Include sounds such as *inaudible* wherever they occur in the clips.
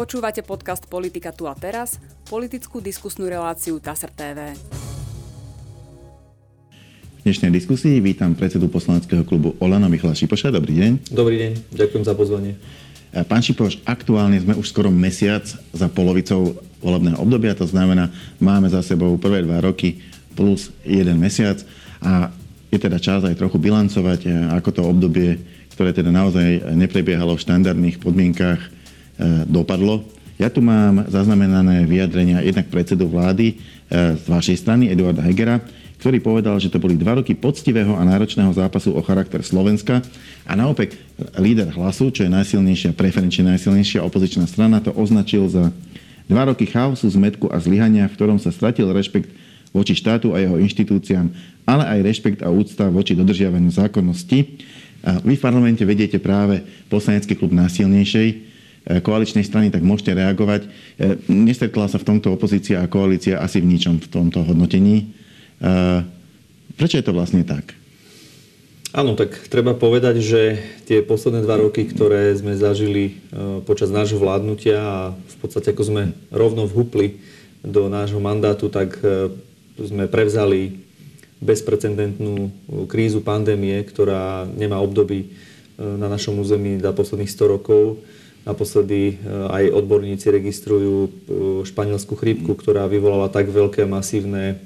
Počúvate podcast Politika tu a teraz, politickú diskusnú reláciu TASR TV. V dnešnej diskusii vítam predsedu poslaneckého klubu Olano Michala Šipoša. Dobrý deň. Dobrý deň, ďakujem za pozvanie. Pán Šipoš, aktuálne sme už skoro mesiac za polovicou volebného obdobia, to znamená, máme za sebou prvé dva roky plus jeden mesiac a je teda čas aj trochu bilancovať, ako to obdobie, ktoré teda naozaj neprebiehalo v štandardných podmienkach, eh, dopadlo. Ja tu mám zaznamenané vyjadrenia jednak predsedu vlády eh, z vašej strany, Eduarda Hegera, ktorý povedal, že to boli dva roky poctivého a náročného zápasu o charakter Slovenska a naopak líder hlasu, čo je najsilnejšia, preferenčne najsilnejšia opozičná strana, to označil za dva roky chaosu, zmetku a zlyhania, v ktorom sa stratil rešpekt voči štátu a jeho inštitúciám, ale aj rešpekt a úcta voči dodržiavaniu zákonnosti. A vy v parlamente vediete práve poslanecký klub násilnejšej e, koaličnej strany, tak môžete reagovať. E, nestretla sa v tomto opozícia a koalícia asi v ničom v tomto hodnotení. Prečo je to vlastne tak? Áno, tak treba povedať, že tie posledné dva roky, ktoré sme zažili e, počas nášho vládnutia a v podstate ako sme rovno vhupli do nášho mandátu, tak e, sme prevzali bezprecedentnú krízu pandémie, ktorá nemá obdoby e, na našom území za posledných 100 rokov. Naposledy aj odborníci registrujú španielskú chrípku, ktorá vyvolala tak veľké masívne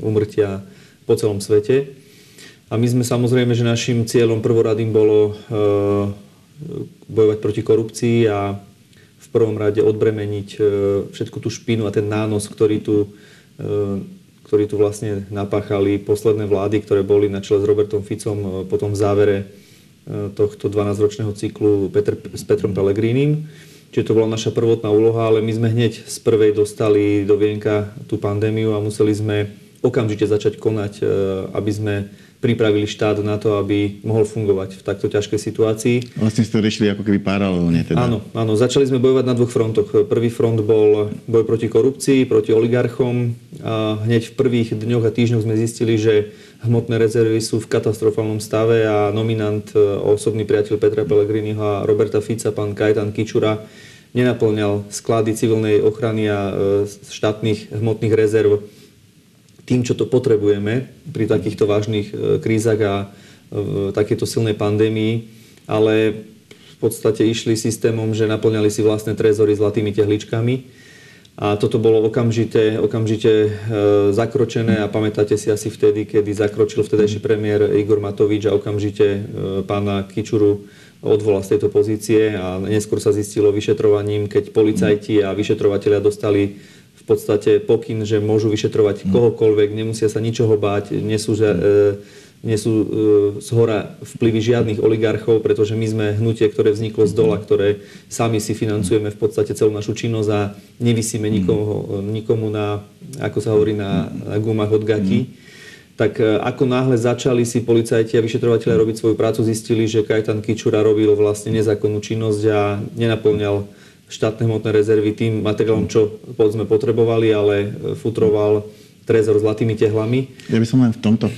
umrtia po celom svete. A my sme samozrejme, že našim cieľom prvoradým bolo e, bojovať proti korupcii a v prvom rade odbremeniť všetku tú špinu a ten nános, ktorý tu, ktorý tu vlastne napáchali posledné vlády, ktoré boli na čele s Robertom Ficom potom v závere tohto 12-ročného cyklu Petr, s Petrom Pellegrínim. Čiže to bola naša prvotná úloha, ale my sme hneď z prvej dostali do vienka tú pandémiu a museli sme okamžite začať konať, e, aby sme pripravili štát na to, aby mohol fungovať v takto ťažkej situácii. Vlastne ste to riešili ako keby paralelne. Teda. Áno, áno, začali sme bojovať na dvoch frontoch. Prvý front bol boj proti korupcii, proti oligarchom. A hneď v prvých dňoch a týždňoch sme zistili, že hmotné rezervy sú v katastrofálnom stave a nominant, e, osobný priateľ Petra Pellegriniho a Roberta Fica, pán Kajtan Kičura, nenaplňal sklady civilnej ochrany a e, štátnych hmotných rezerv tým, čo to potrebujeme pri takýchto vážnych e, krízach a e, takéto silnej pandémii, ale v podstate išli systémom, že naplňali si vlastné trezory zlatými tehličkami. A toto bolo okamžite, okamžite e, zakročené a pamätáte si asi vtedy, kedy zakročil vtedajší premiér Igor Matovič a okamžite e, pána Kičuru odvolal z tejto pozície a neskôr sa zistilo vyšetrovaním, keď policajti a vyšetrovateľia dostali v podstate pokyn, že môžu vyšetrovať kohokoľvek, nemusia sa ničoho báť, nie sú, že, e, nie sú e, z hora vplyvy žiadnych oligarchov, pretože my sme hnutie, ktoré vzniklo z dola, ktoré sami si financujeme v podstate celú našu činnosť a nevysíme nikomu, nikomu na, ako sa hovorí, na, na gumách od gaky. Tak e, ako náhle začali si policajti a vyšetrovateľe robiť svoju prácu, zistili, že Kajtan Kičura robil vlastne nezákonnú činnosť a nenaplňal štátne hmotné rezervy tým materiálom, čo povedzme potrebovali, ale e, futroval trezor zlatými tehlami. Ja by som len v tomto e,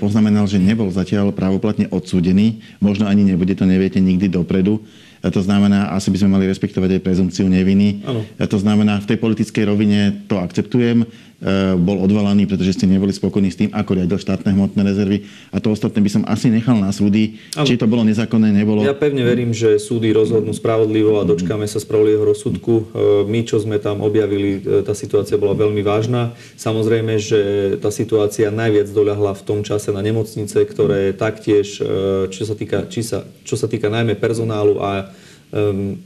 poznamenal, že nebol zatiaľ právoplatne odsúdený. Možno ani nebude, to neviete nikdy dopredu. A to znamená, asi by sme mali respektovať aj prezumciu neviny. Ano. A to znamená, v tej politickej rovine to akceptujem. E, bol odvolaný, pretože ste neboli spokojní s tým, ako riadil štátne hmotné rezervy. A to ostatné by som asi nechal na súdy, Ale či to bolo nezákonné, nebolo. Ja pevne verím, že súdy rozhodnú spravodlivo a dočkáme sa spravodlivého rozsudku. E, my, čo sme tam objavili, e, tá situácia bola veľmi vážna. Samozrejme, že tá situácia najviac doľahla v tom čase na nemocnice, ktoré taktiež, čo sa týka, či sa, čo sa týka najmä personálu a um,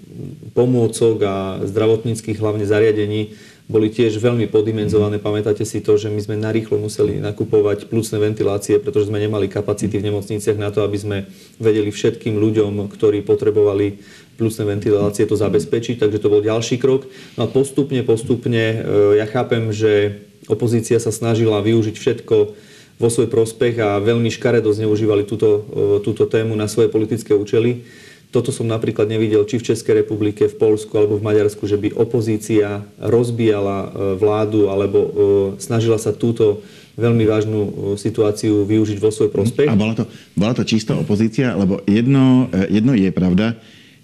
pomôcok a zdravotníckých hlavne zariadení, boli tiež veľmi podimenzované. Pamätáte si to, že my sme narýchlo museli nakupovať plúcne ventilácie, pretože sme nemali kapacity v nemocniciach na to, aby sme vedeli všetkým ľuďom, ktorí potrebovali plúcne ventilácie, to zabezpečiť. Takže to bol ďalší krok. No a postupne, postupne, e, ja chápem, že opozícia sa snažila využiť všetko vo svoj prospech a veľmi škaredo zneužívali túto, e, túto tému na svoje politické účely. Toto som napríklad nevidel či v Českej republike, v Polsku alebo v Maďarsku, že by opozícia rozbíjala e, vládu alebo e, snažila sa túto veľmi vážnu e, situáciu využiť vo svoj prospech. A bola to, bola to čistá opozícia, lebo jedno, jedno je pravda,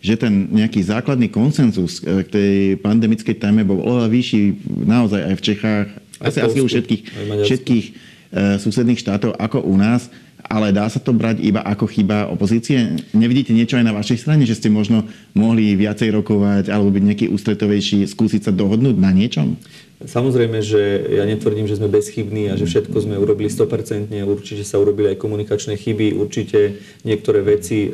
že ten nejaký základný konsenzus k tej pandemickej téme bol oveľa vyšší naozaj aj v Čechách, asi, asi u všetkých, všetkých uh, susedných štátov ako u nás ale dá sa to brať iba ako chyba opozície? Nevidíte niečo aj na vašej strane, že ste možno mohli viacej rokovať alebo byť nejaký ústretovejší, skúsiť sa dohodnúť na niečom? Samozrejme, že ja netvrdím, že sme bezchybní a že všetko sme urobili 100%. Určite sa urobili aj komunikačné chyby, určite niektoré veci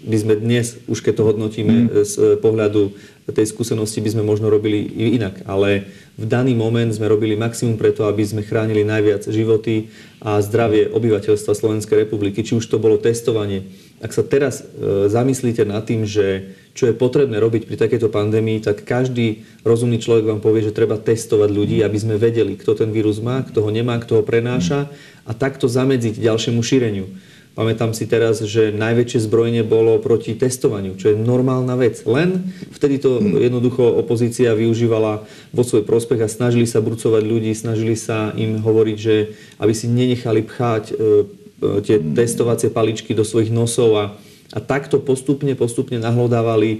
by sme dnes, už keď to hodnotíme mm. z pohľadu tej skúsenosti, by sme možno robili inak. Ale v daný moment sme robili maximum preto, aby sme chránili najviac životy a zdravie obyvateľstva Slovenskej republiky, či už to bolo testovanie. Ak sa teraz e, zamyslíte nad tým, že čo je potrebné robiť pri takejto pandémii, tak každý rozumný človek vám povie, že treba testovať ľudí, aby sme vedeli, kto ten vírus má, kto ho nemá, kto ho prenáša a takto zamedziť ďalšiemu šíreniu. Pamätám si teraz, že najväčšie zbrojenie bolo proti testovaniu, čo je normálna vec. Len vtedy to hmm. jednoducho opozícia využívala vo svoj prospech a snažili sa brucovať ľudí, snažili sa im hovoriť, že aby si nenechali pchať e, e, tie testovacie paličky do svojich nosov a a takto postupne, postupne nahlodávali, e,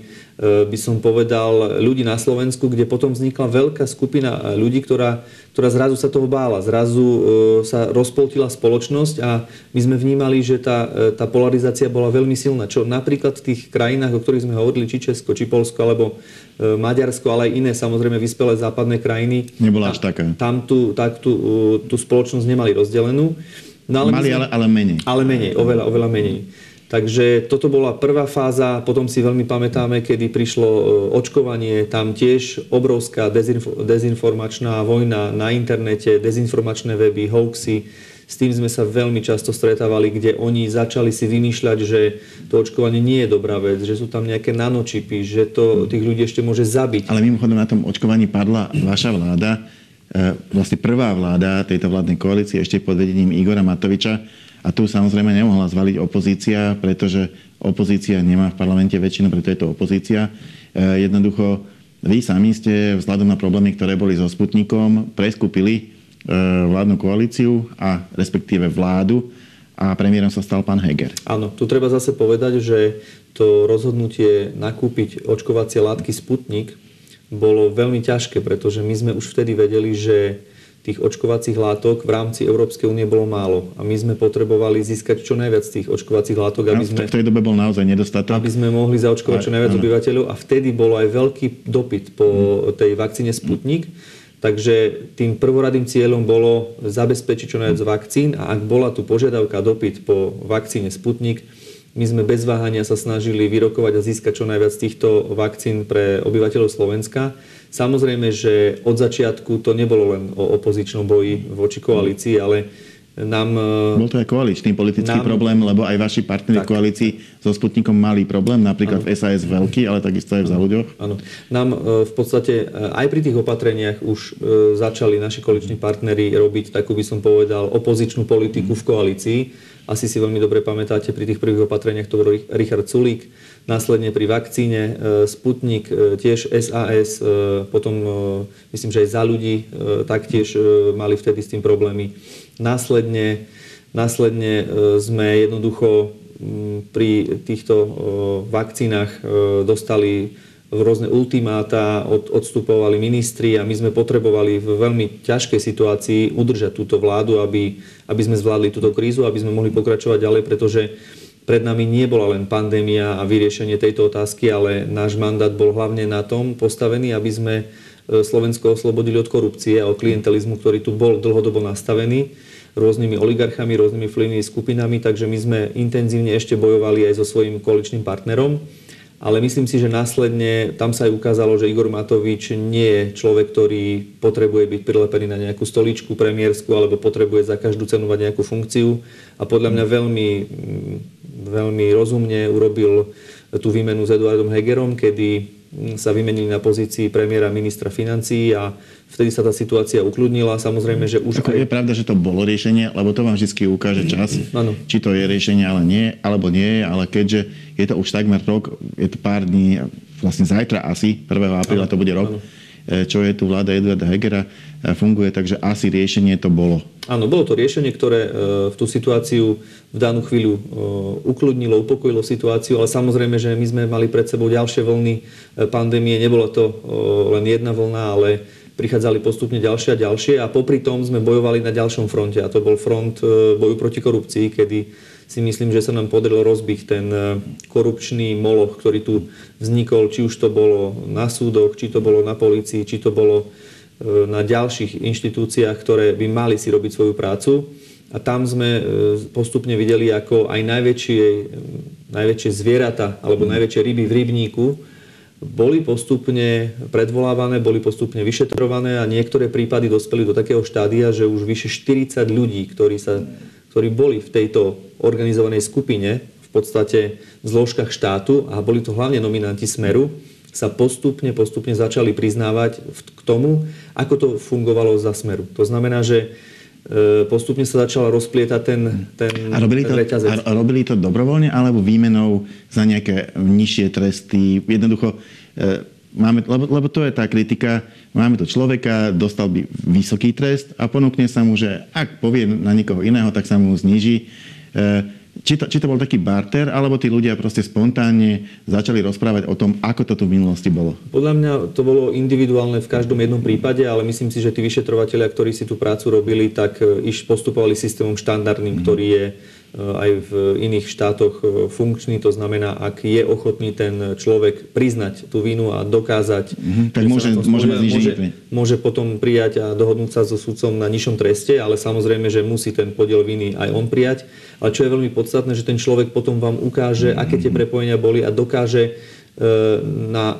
by som povedal, ľudí na Slovensku, kde potom vznikla veľká skupina ľudí, ktorá, ktorá zrazu sa toho bála. Zrazu e, sa rozpoltila spoločnosť a my sme vnímali, že tá, e, tá polarizácia bola veľmi silná. Čo napríklad v tých krajinách, o ktorých sme hovorili, či Česko, či Polsko, alebo Maďarsko, ale aj iné, samozrejme vyspelé západné krajiny. Nebola až taká. Tam tú, tak, tú, tú spoločnosť nemali rozdelenú. No, ale Mali, sme, ale, ale menej. Ale menej, oveľa, oveľa menej. Takže toto bola prvá fáza, potom si veľmi pamätáme, kedy prišlo e, očkovanie, tam tiež obrovská dezinformačná vojna na internete, dezinformačné weby, hoaxy. S tým sme sa veľmi často stretávali, kde oni začali si vymýšľať, že to očkovanie nie je dobrá vec, že sú tam nejaké nanočipy, že to tých ľudí ešte môže zabiť. Ale mimochodom na tom očkovaní padla vaša vláda, e, vlastne prvá vláda tejto vládnej koalície ešte pod vedením Igora Matoviča a tu samozrejme nemohla zvaliť opozícia, pretože opozícia nemá v parlamente väčšinu, preto je to opozícia. E, jednoducho, vy sami ste vzhľadom na problémy, ktoré boli so Sputnikom, preskúpili e, vládnu koalíciu a respektíve vládu a premiérom sa stal pán Heger. Áno, tu treba zase povedať, že to rozhodnutie nakúpiť očkovacie látky Sputnik bolo veľmi ťažké, pretože my sme už vtedy vedeli, že tých očkovacích látok v rámci Európskej únie bolo málo. A my sme potrebovali získať čo najviac tých očkovacích látok, aby sme... v tej dobe bol naozaj nedostatok. Aby sme mohli zaočkovať čo najviac obyvateľov a vtedy bol aj veľký dopyt po mm. tej vakcíne Sputnik. Takže tým prvoradým cieľom bolo zabezpečiť čo najviac vakcín a ak bola tu požiadavka dopyt po vakcíne Sputnik, my sme bez váhania sa snažili vyrokovať a získať čo najviac týchto vakcín pre obyvateľov Slovenska. Samozrejme, že od začiatku to nebolo len o opozičnom boji voči koalícii, ale nám... E, Bol to aj koaličný politický nám, problém, lebo aj vaši partneri v koalícii so Sputnikom mali problém, napríklad ano. v SAS veľký, ale takisto aj v Zaluďoch. Áno. Nám e, v podstate e, aj pri tých opatreniach už začali naši koaliční partneri robiť takú by som povedal opozičnú politiku v koalícii. Asi si veľmi dobre pamätáte, pri tých prvých opatreniach to bol Richard Sulík, Následne pri vakcíne e, Sputnik, e, tiež SAS, e, potom myslím, že aj za ľudí taktiež mali vtedy s tým problémy. Následne, následne sme jednoducho pri týchto vakcínach dostali rôzne ultimáta, od, odstupovali ministri a my sme potrebovali v veľmi ťažkej situácii udržať túto vládu, aby, aby sme zvládli túto krízu, aby sme mohli pokračovať ďalej, pretože pred nami nie bola len pandémia a vyriešenie tejto otázky, ale náš mandát bol hlavne na tom postavený, aby sme e, Slovensko oslobodili od korupcie a od klientelizmu, ktorý tu bol dlhodobo nastavený rôznymi oligarchami, rôznymi vplyvnými skupinami, takže my sme intenzívne ešte bojovali aj so svojím koaličným partnerom. Ale myslím si, že následne tam sa aj ukázalo, že Igor Matovič nie je človek, ktorý potrebuje byť prilepený na nejakú stoličku premiérsku alebo potrebuje za každú cenu mať nejakú funkciu. A podľa mňa veľmi veľmi rozumne urobil tú výmenu s Eduardom Hegerom, kedy sa vymenili na pozícii premiéra ministra financií a vtedy sa tá situácia ukludnila. Samozrejme, že už... Ako aj... Je pravda, že to bolo riešenie, lebo to vám vždy ukáže čas, ano. či to je riešenie, ale nie, alebo nie ale keďže je to už takmer rok, je to pár dní, vlastne zajtra asi, 1. apríla to bude rok, ano čo je tu vláda Eduarda Hegera, funguje, takže asi riešenie to bolo. Áno, bolo to riešenie, ktoré v tú situáciu v danú chvíľu ukludnilo, upokojilo situáciu, ale samozrejme, že my sme mali pred sebou ďalšie vlny pandémie. Nebola to len jedna vlna, ale prichádzali postupne ďalšie a ďalšie a popri tom sme bojovali na ďalšom fronte a to bol front boju proti korupcii, kedy si myslím, že sa nám podarilo rozbiť ten e, korupčný moloch, ktorý tu vznikol, či už to bolo na súdoch, či to bolo na policii, či to bolo e, na ďalších inštitúciách, ktoré by mali si robiť svoju prácu. A tam sme e, postupne videli, ako aj najväčšie, najväčšie zvieratá alebo najväčšie ryby v rybníku boli postupne predvolávané, boli postupne vyšetrované a niektoré prípady dospeli do takého štádia, že už vyše 40 ľudí, ktorí sa ktorí boli v tejto organizovanej skupine, v podstate v zložkách štátu a boli to hlavne nominanti Smeru, sa postupne, postupne začali priznávať k tomu, ako to fungovalo za Smeru. To znamená, že postupne sa začal rozplietať ten, ten, a robili ten to, A robili to dobrovoľne alebo výmenou za nejaké nižšie tresty? Jednoducho, e, máme, lebo, lebo to je tá kritika, máme tu človeka, dostal by vysoký trest a ponúkne sa mu, že ak povie na niekoho iného, tak sa mu zniží. E, či to, či to bol taký barter, alebo tí ľudia proste spontánne začali rozprávať o tom, ako to tu v minulosti bolo? Podľa mňa to bolo individuálne v každom jednom prípade, ale myslím si, že tí vyšetrovateľia, ktorí si tú prácu robili, tak e, iš postupovali systémom štandardným, mm. ktorý je aj v iných štátoch e, funkčný. To znamená, ak je ochotný ten človek priznať tú vinu a dokázať... Mm-hmm, tak môže, môže, môže, môže potom prijať a dohodnúť sa so sudcom na nižšom treste, ale samozrejme, že musí ten podiel viny aj on prijať. Ale čo je veľmi podstatné, že ten človek potom vám ukáže, aké tie prepojenia boli a dokáže e, na,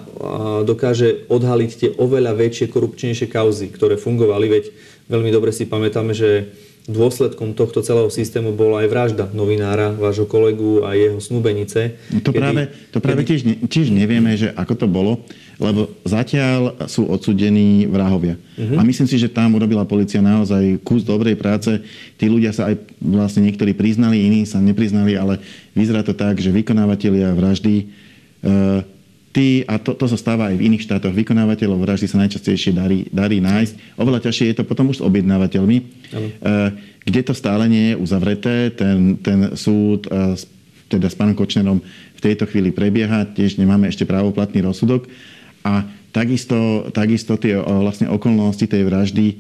dokáže odhaliť tie oveľa väčšie, korupčnejšie kauzy, ktoré fungovali. Veď veľmi dobre si pamätáme, že dôsledkom tohto celého systému bola aj vražda novinára, vášho kolegu a jeho snúbenice. No to kedy, práve, to práve kedy... tiež, tiež nevieme, že ako to bolo, lebo zatiaľ sú odsudení vrahovia. Uh-huh. A myslím si, že tam urobila policia naozaj kus dobrej práce. Tí ľudia sa aj vlastne niektorí priznali, iní sa nepriznali, ale vyzerá to tak, že vykonávateľia vraždy e, Tí, a to, to sa stáva aj v iných štátoch, vykonávateľov vraždy sa najčastejšie darí, darí nájsť. Oveľa ťažšie je to potom už s objednávateľmi, e, kde to stále nie je uzavreté. Ten, ten súd e, teda s pánom Kočnerom v tejto chvíli prebieha, tiež nemáme ešte právoplatný rozsudok. A takisto, takisto tie vlastne okolnosti tej vraždy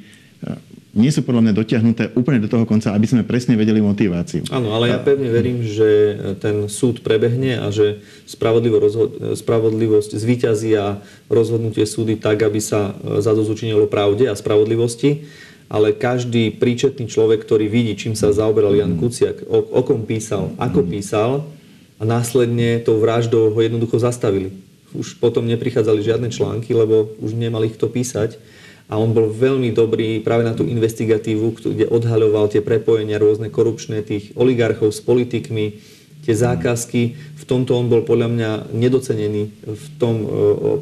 nie sú podľa mňa dotiahnuté úplne do toho konca, aby sme presne vedeli motiváciu. Áno, ale ja pevne verím, že ten súd prebehne a že spravodlivosť zvíťazí a rozhodnutie súdy tak, aby sa e, zadozučinilo pravde a spravodlivosti. Ale každý príčetný človek, ktorý vidí, čím sa zaoberal Jan Kuciak, o, o kom písal, ako písal a následne tou vraždou ho jednoducho zastavili. Už potom neprichádzali žiadne články, lebo už nemali kto písať a on bol veľmi dobrý práve na tú investigatívu, kde odhaľoval tie prepojenia rôzne korupčné tých oligarchov s politikmi, tie zákazky. V tomto on bol podľa mňa nedocenený v tom,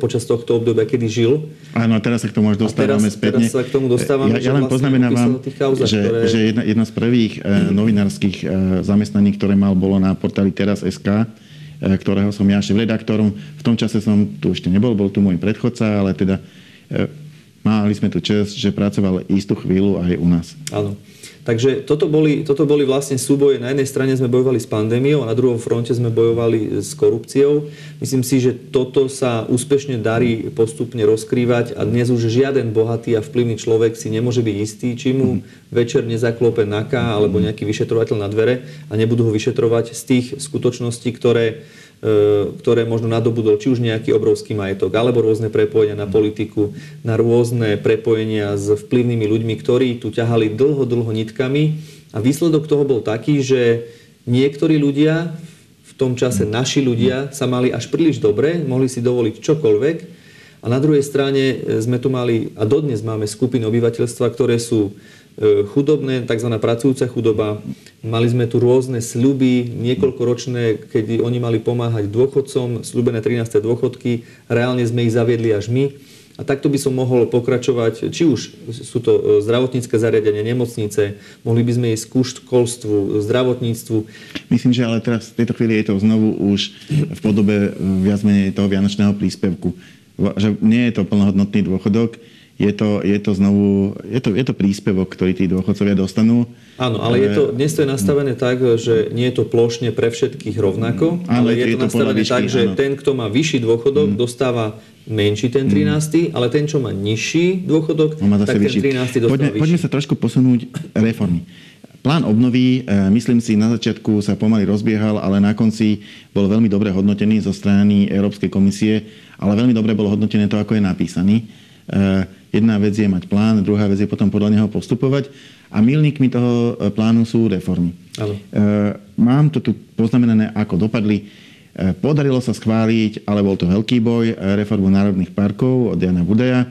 počas tohto obdobia, kedy žil. Áno, a teraz sa k tomu už dostávame teraz, spätne. Teraz sa k tomu dostávame. Ja, ja len vlastne poznamenávam, že, ktoré... že jedna, jedna z prvých mm. *clears throat* novinárskych e, zamestnaní, ktoré mal, bolo na portáli Teraz.sk, e, ktorého som ja šéf-redaktorom. V tom čase som tu ešte nebol, bol tu môj predchodca, ale teda Mali sme tu čest, že pracoval istú chvíľu aj u nás. Áno. Takže toto boli, toto boli vlastne súboje. Na jednej strane sme bojovali s pandémiou a na druhom fronte sme bojovali s korupciou. Myslím si, že toto sa úspešne darí postupne rozkrývať a dnes už žiaden bohatý a vplyvný človek si nemôže byť istý, či mu večer nezaklope NAKA alebo nejaký vyšetrovateľ na dvere a nebudú ho vyšetrovať z tých skutočností, ktoré ktoré možno nadobudol či už nejaký obrovský majetok, alebo rôzne prepojenia na politiku, na rôzne prepojenia s vplyvnými ľuďmi, ktorí tu ťahali dlho, dlho nitkami. A výsledok toho bol taký, že niektorí ľudia, v tom čase naši ľudia, sa mali až príliš dobre, mohli si dovoliť čokoľvek. A na druhej strane sme tu mali, a dodnes máme skupiny obyvateľstva, ktoré sú E, chudobné, tzv. pracujúca chudoba. Mali sme tu rôzne sľuby, niekoľkoročné, keď oni mali pomáhať dôchodcom, sľubené 13. dôchodky, reálne sme ich zaviedli až my. A takto by som mohol pokračovať, či už sú to e, zdravotnícke zariadenia, nemocnice, mohli by sme ísť ku školstvu, zdravotníctvu. Myslím, že ale teraz v tejto chvíli je to znovu už v podobe viac menej toho vianočného príspevku že nie je to plnohodnotný dôchodok, je to, je to znovu, je to, je to príspevok, ktorý tí dôchodcovia dostanú. Áno, ale je to, dnes to je nastavené tak, že nie je to plošne pre všetkých rovnako, ale, ale je, je to nastavené výšky, tak, že áno. ten, kto má vyšší dôchodok, mm. dostáva menší ten 13, mm. ale ten, čo má nižší dôchodok, má tak vyšší. ten 13 dostáva poďme, vyšší. Poďme sa trošku posunúť reformy. Plán obnovy, e, myslím si, na začiatku sa pomaly rozbiehal, ale na konci bol veľmi dobre hodnotený zo strany Európskej komisie, ale veľmi dobre bolo hodnotené to, ako je napísaný. Jedna vec je mať plán, druhá vec je potom podľa neho postupovať. A milníkmi toho e, plánu sú reformy. Ale. Mám to tu poznamenané, ako dopadli. E, podarilo sa schváliť, ale bol to veľký boj, e, reformu národných parkov od Jana Budaja.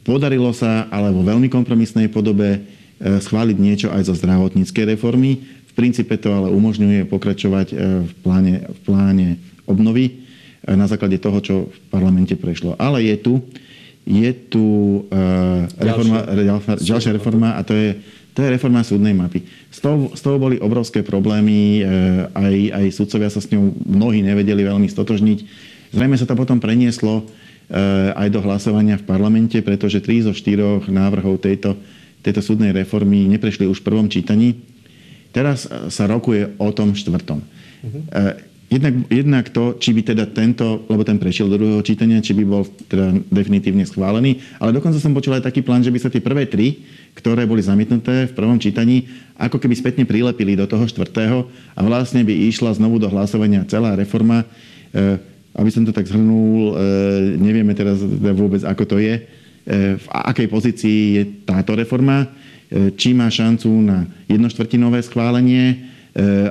Podarilo sa, ale vo veľmi kompromisnej podobe, schváliť niečo aj zo zdravotníckej reformy. V princípe to ale umožňuje pokračovať v pláne, v pláne obnovy na základe toho, čo v parlamente prešlo. Ale je tu je tu uh, reforma, ďalšia, ďalšia reforma a to je, to je reforma súdnej mapy. Z toho, z toho boli obrovské problémy, uh, aj, aj sudcovia sa s ňou mnohí nevedeli veľmi stotožniť. Zrejme sa to potom prenieslo uh, aj do hlasovania v parlamente, pretože tri zo štyroch návrhov tejto, tejto súdnej reformy neprešli už v prvom čítaní. Teraz sa rokuje o tom štvrtom. Uh-huh. Jednak, jednak to, či by teda tento, lebo ten prešiel do druhého čítania, či by bol teda definitívne schválený, ale dokonca som počul aj taký plán, že by sa tie prvé tri, ktoré boli zamietnuté v prvom čítaní, ako keby spätne prilepili do toho štvrtého a vlastne by išla znovu do hlasovania celá reforma. E, aby som to tak zhrnul, e, nevieme teraz vôbec, ako to je, e, v akej pozícii je táto reforma, e, či má šancu na jednoštvrtinové schválenie,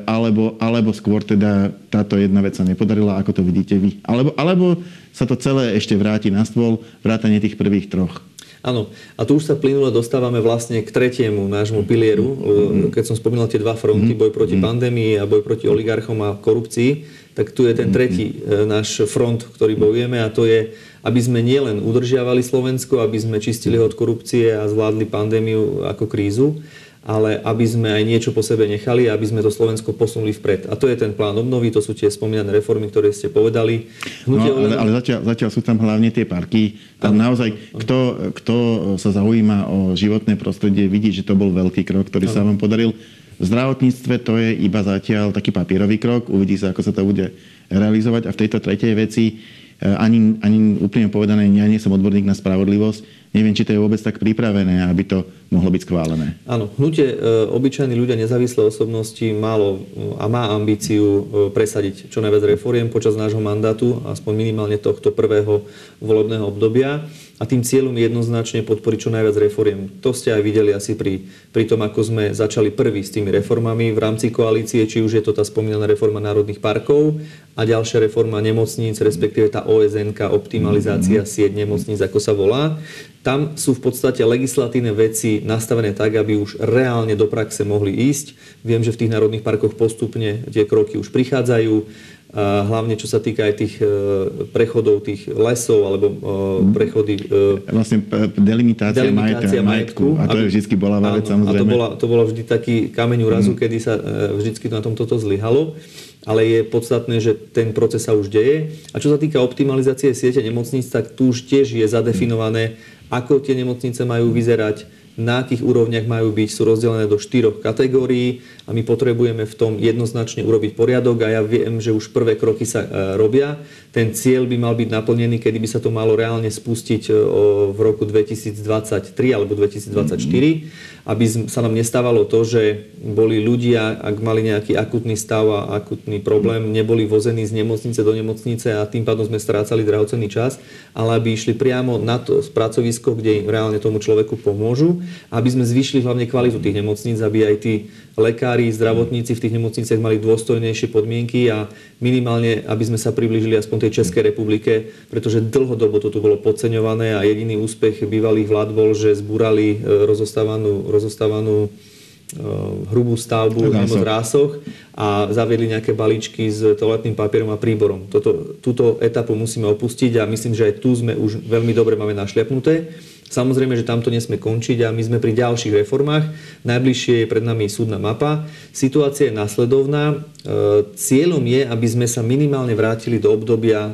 alebo, alebo skôr teda táto jedna vec sa nepodarila, ako to vidíte vy. Alebo, alebo sa to celé ešte vráti na stôl, vrátanie tých prvých troch. Áno, a tu už sa plynule dostávame vlastne k tretiemu nášmu pilieru. Mm-hmm. Keď som spomínal tie dva fronty, mm-hmm. boj proti mm-hmm. pandémii a boj proti oligarchom a korupcii, tak tu je ten tretí mm-hmm. náš front, ktorý bojujeme a to je, aby sme nielen udržiavali Slovensko, aby sme čistili od korupcie a zvládli pandémiu ako krízu, ale aby sme aj niečo po sebe nechali, aby sme to Slovensko posunuli vpred. A to je ten plán obnovy, to sú tie spomínané reformy, ktoré ste povedali. no, ale, ale zatiaľ, zatiaľ sú tam hlavne tie parky. Tam ano, naozaj, ano. Kto, kto sa zaujíma o životné prostredie, vidí, že to bol veľký krok, ktorý ano. sa vám podaril. V zdravotníctve to je iba zatiaľ taký papierový krok, uvidí sa, ako sa to bude realizovať. A v tejto tretej veci Eh, ani, ani úplne povedané, ja nie som odborník na spravodlivosť, neviem, či to je vôbec tak pripravené, aby to mohlo byť schválené. Áno, hnutie e, obyčajní ľudia, nezávislé osobnosti málo a má ambíciu e, presadiť čo najviac reforiem počas nášho mandátu, aspoň minimálne tohto prvého volebného obdobia a tým cieľom je jednoznačne podporiť čo najviac reforiem. To ste aj videli asi pri, pri tom, ako sme začali prvý s tými reformami v rámci koalície, či už je to tá spomínaná reforma národných parkov a ďalšia reforma nemocníc, respektíve tá OSN, optimalizácia mm-hmm. sieť nemocníc, ako sa volá. Tam sú v podstate legislatívne veci nastavené tak, aby už reálne do praxe mohli ísť. Viem, že v tých národných parkoch postupne tie kroky už prichádzajú hlavne čo sa týka aj tých e, prechodov tých lesov alebo e, mhm. prechody... E, vlastne delimitácia, delimitácia majetku, majetku. A to je vždy bola vec, samozrejme. A to bola, to bola vždy taký kameň úrazu, mm. kedy sa vždy na tom toto zlyhalo. Ale je podstatné, že ten proces sa už deje. A čo sa týka optimalizácie siete nemocníc, tak tu už tiež je zadefinované, ako tie nemocnice majú vyzerať, na akých úrovniach majú byť, sú rozdelené do štyroch kategórií a my potrebujeme v tom jednoznačne urobiť poriadok a ja viem, že už prvé kroky sa e, robia. Ten cieľ by mal byť naplnený, kedy by sa to malo reálne spustiť e, v roku 2023 alebo 2024, aby sa nám nestávalo to, že boli ľudia, ak mali nejaký akutný stav a akutný problém, neboli vození z nemocnice do nemocnice a tým pádom sme strácali drahocenný čas, ale aby išli priamo na to pracovisko, kde im reálne tomu človeku pomôžu, aby sme zvýšili hlavne kvalitu tých nemocníc, aby aj tí lekári, zdravotníci v tých nemocniciach mali dôstojnejšie podmienky a minimálne, aby sme sa priblížili aspoň tej Českej republike, pretože dlhodobo to tu bolo podceňované a jediný úspech bývalých vlád bol, že zbúrali e, rozostávanú, rozostávanú e, hrubú stavbu v rásoch a zaviedli nejaké balíčky s toaletným papierom a príborom. Toto, túto etapu musíme opustiť a myslím, že aj tu sme už veľmi dobre máme našliapnuté. Samozrejme, že tamto nesme končiť a my sme pri ďalších reformách. Najbližšie je pred nami súdna mapa. Situácia je následovná. E, cieľom je, aby sme sa minimálne vrátili do obdobia e,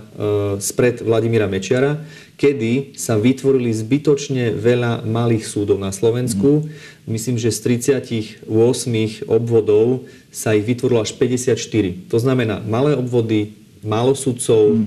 spred Vladimíra Mečiara, kedy sa vytvorili zbytočne veľa malých súdov na Slovensku. Myslím, že z 38 obvodov sa ich vytvorilo až 54. To znamená malé obvody, málo sudcov,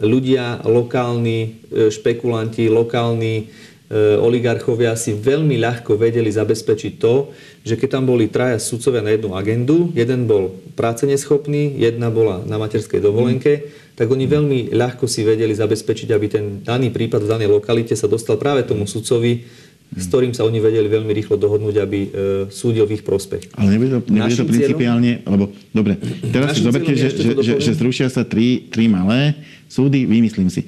ľudia, lokálni e, špekulanti, lokálni oligarchovia si veľmi ľahko vedeli zabezpečiť to, že keď tam boli traja sudcovia na jednu agendu, jeden bol práce neschopný, jedna bola na materskej dovolenke, tak oni veľmi ľahko si vedeli zabezpečiť, aby ten daný prípad v danej lokalite sa dostal práve tomu sudcovi, s ktorým sa oni vedeli veľmi rýchlo dohodnúť, aby e, súdil v ich prospech. Ale nebude to, nebude to principiálne, cieľom, lebo dobre, teraz si zoberte, že, že, že, že zrušia sa tri, tri malé súdy, vymyslím si.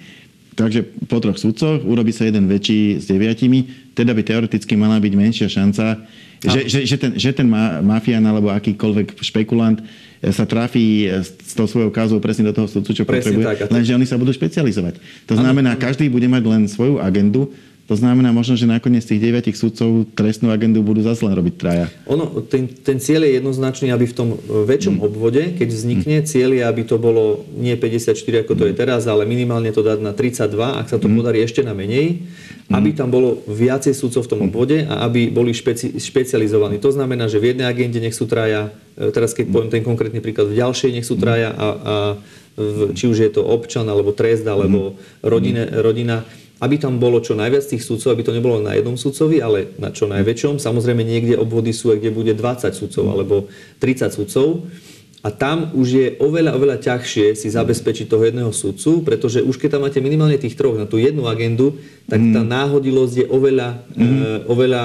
Takže po troch sudcoch urobí sa jeden väčší s deviatimi, teda by teoreticky mala byť menšia šanca, že, že, že ten, že ten mafián alebo akýkoľvek špekulant eh, sa trafí eh, s tou svojou kázou presne do toho sudcu, čo presne potrebuje, tak, lenže oni sa budú špecializovať. To znamená, každý bude mať len svoju agendu, to znamená možno, že nakoniec tých deviatich sudcov trestnú agendu budú zase len robiť traja. Ono, ten, ten cieľ je jednoznačný, aby v tom e, väčšom mm. obvode, keď vznikne, mm. cieľ je, aby to bolo nie 54, ako to je mm. teraz, ale minimálne to dať na 32, ak sa to mm. podarí ešte na menej, mm. aby tam bolo viacej sudcov v tom mm. obvode a aby boli špeci, špecializovaní. To znamená, že v jednej agende nech sú traja, e, teraz keď poviem ten konkrétny príklad, v ďalšej nech sú traja a, a v, či už je to občan, alebo trest, alebo rodine, rodina aby tam bolo čo najviac tých sudcov, aby to nebolo na jednom sudcovi, ale na čo najväčšom. Samozrejme niekde obvody sú, kde bude 20 sudcov alebo 30 sudcov. A tam už je oveľa, oveľa ťažšie si zabezpečiť toho jedného sudcu, pretože už keď tam máte minimálne tých troch na tú jednu agendu, tak tá náhodilosť je oveľa, mm. e, oveľa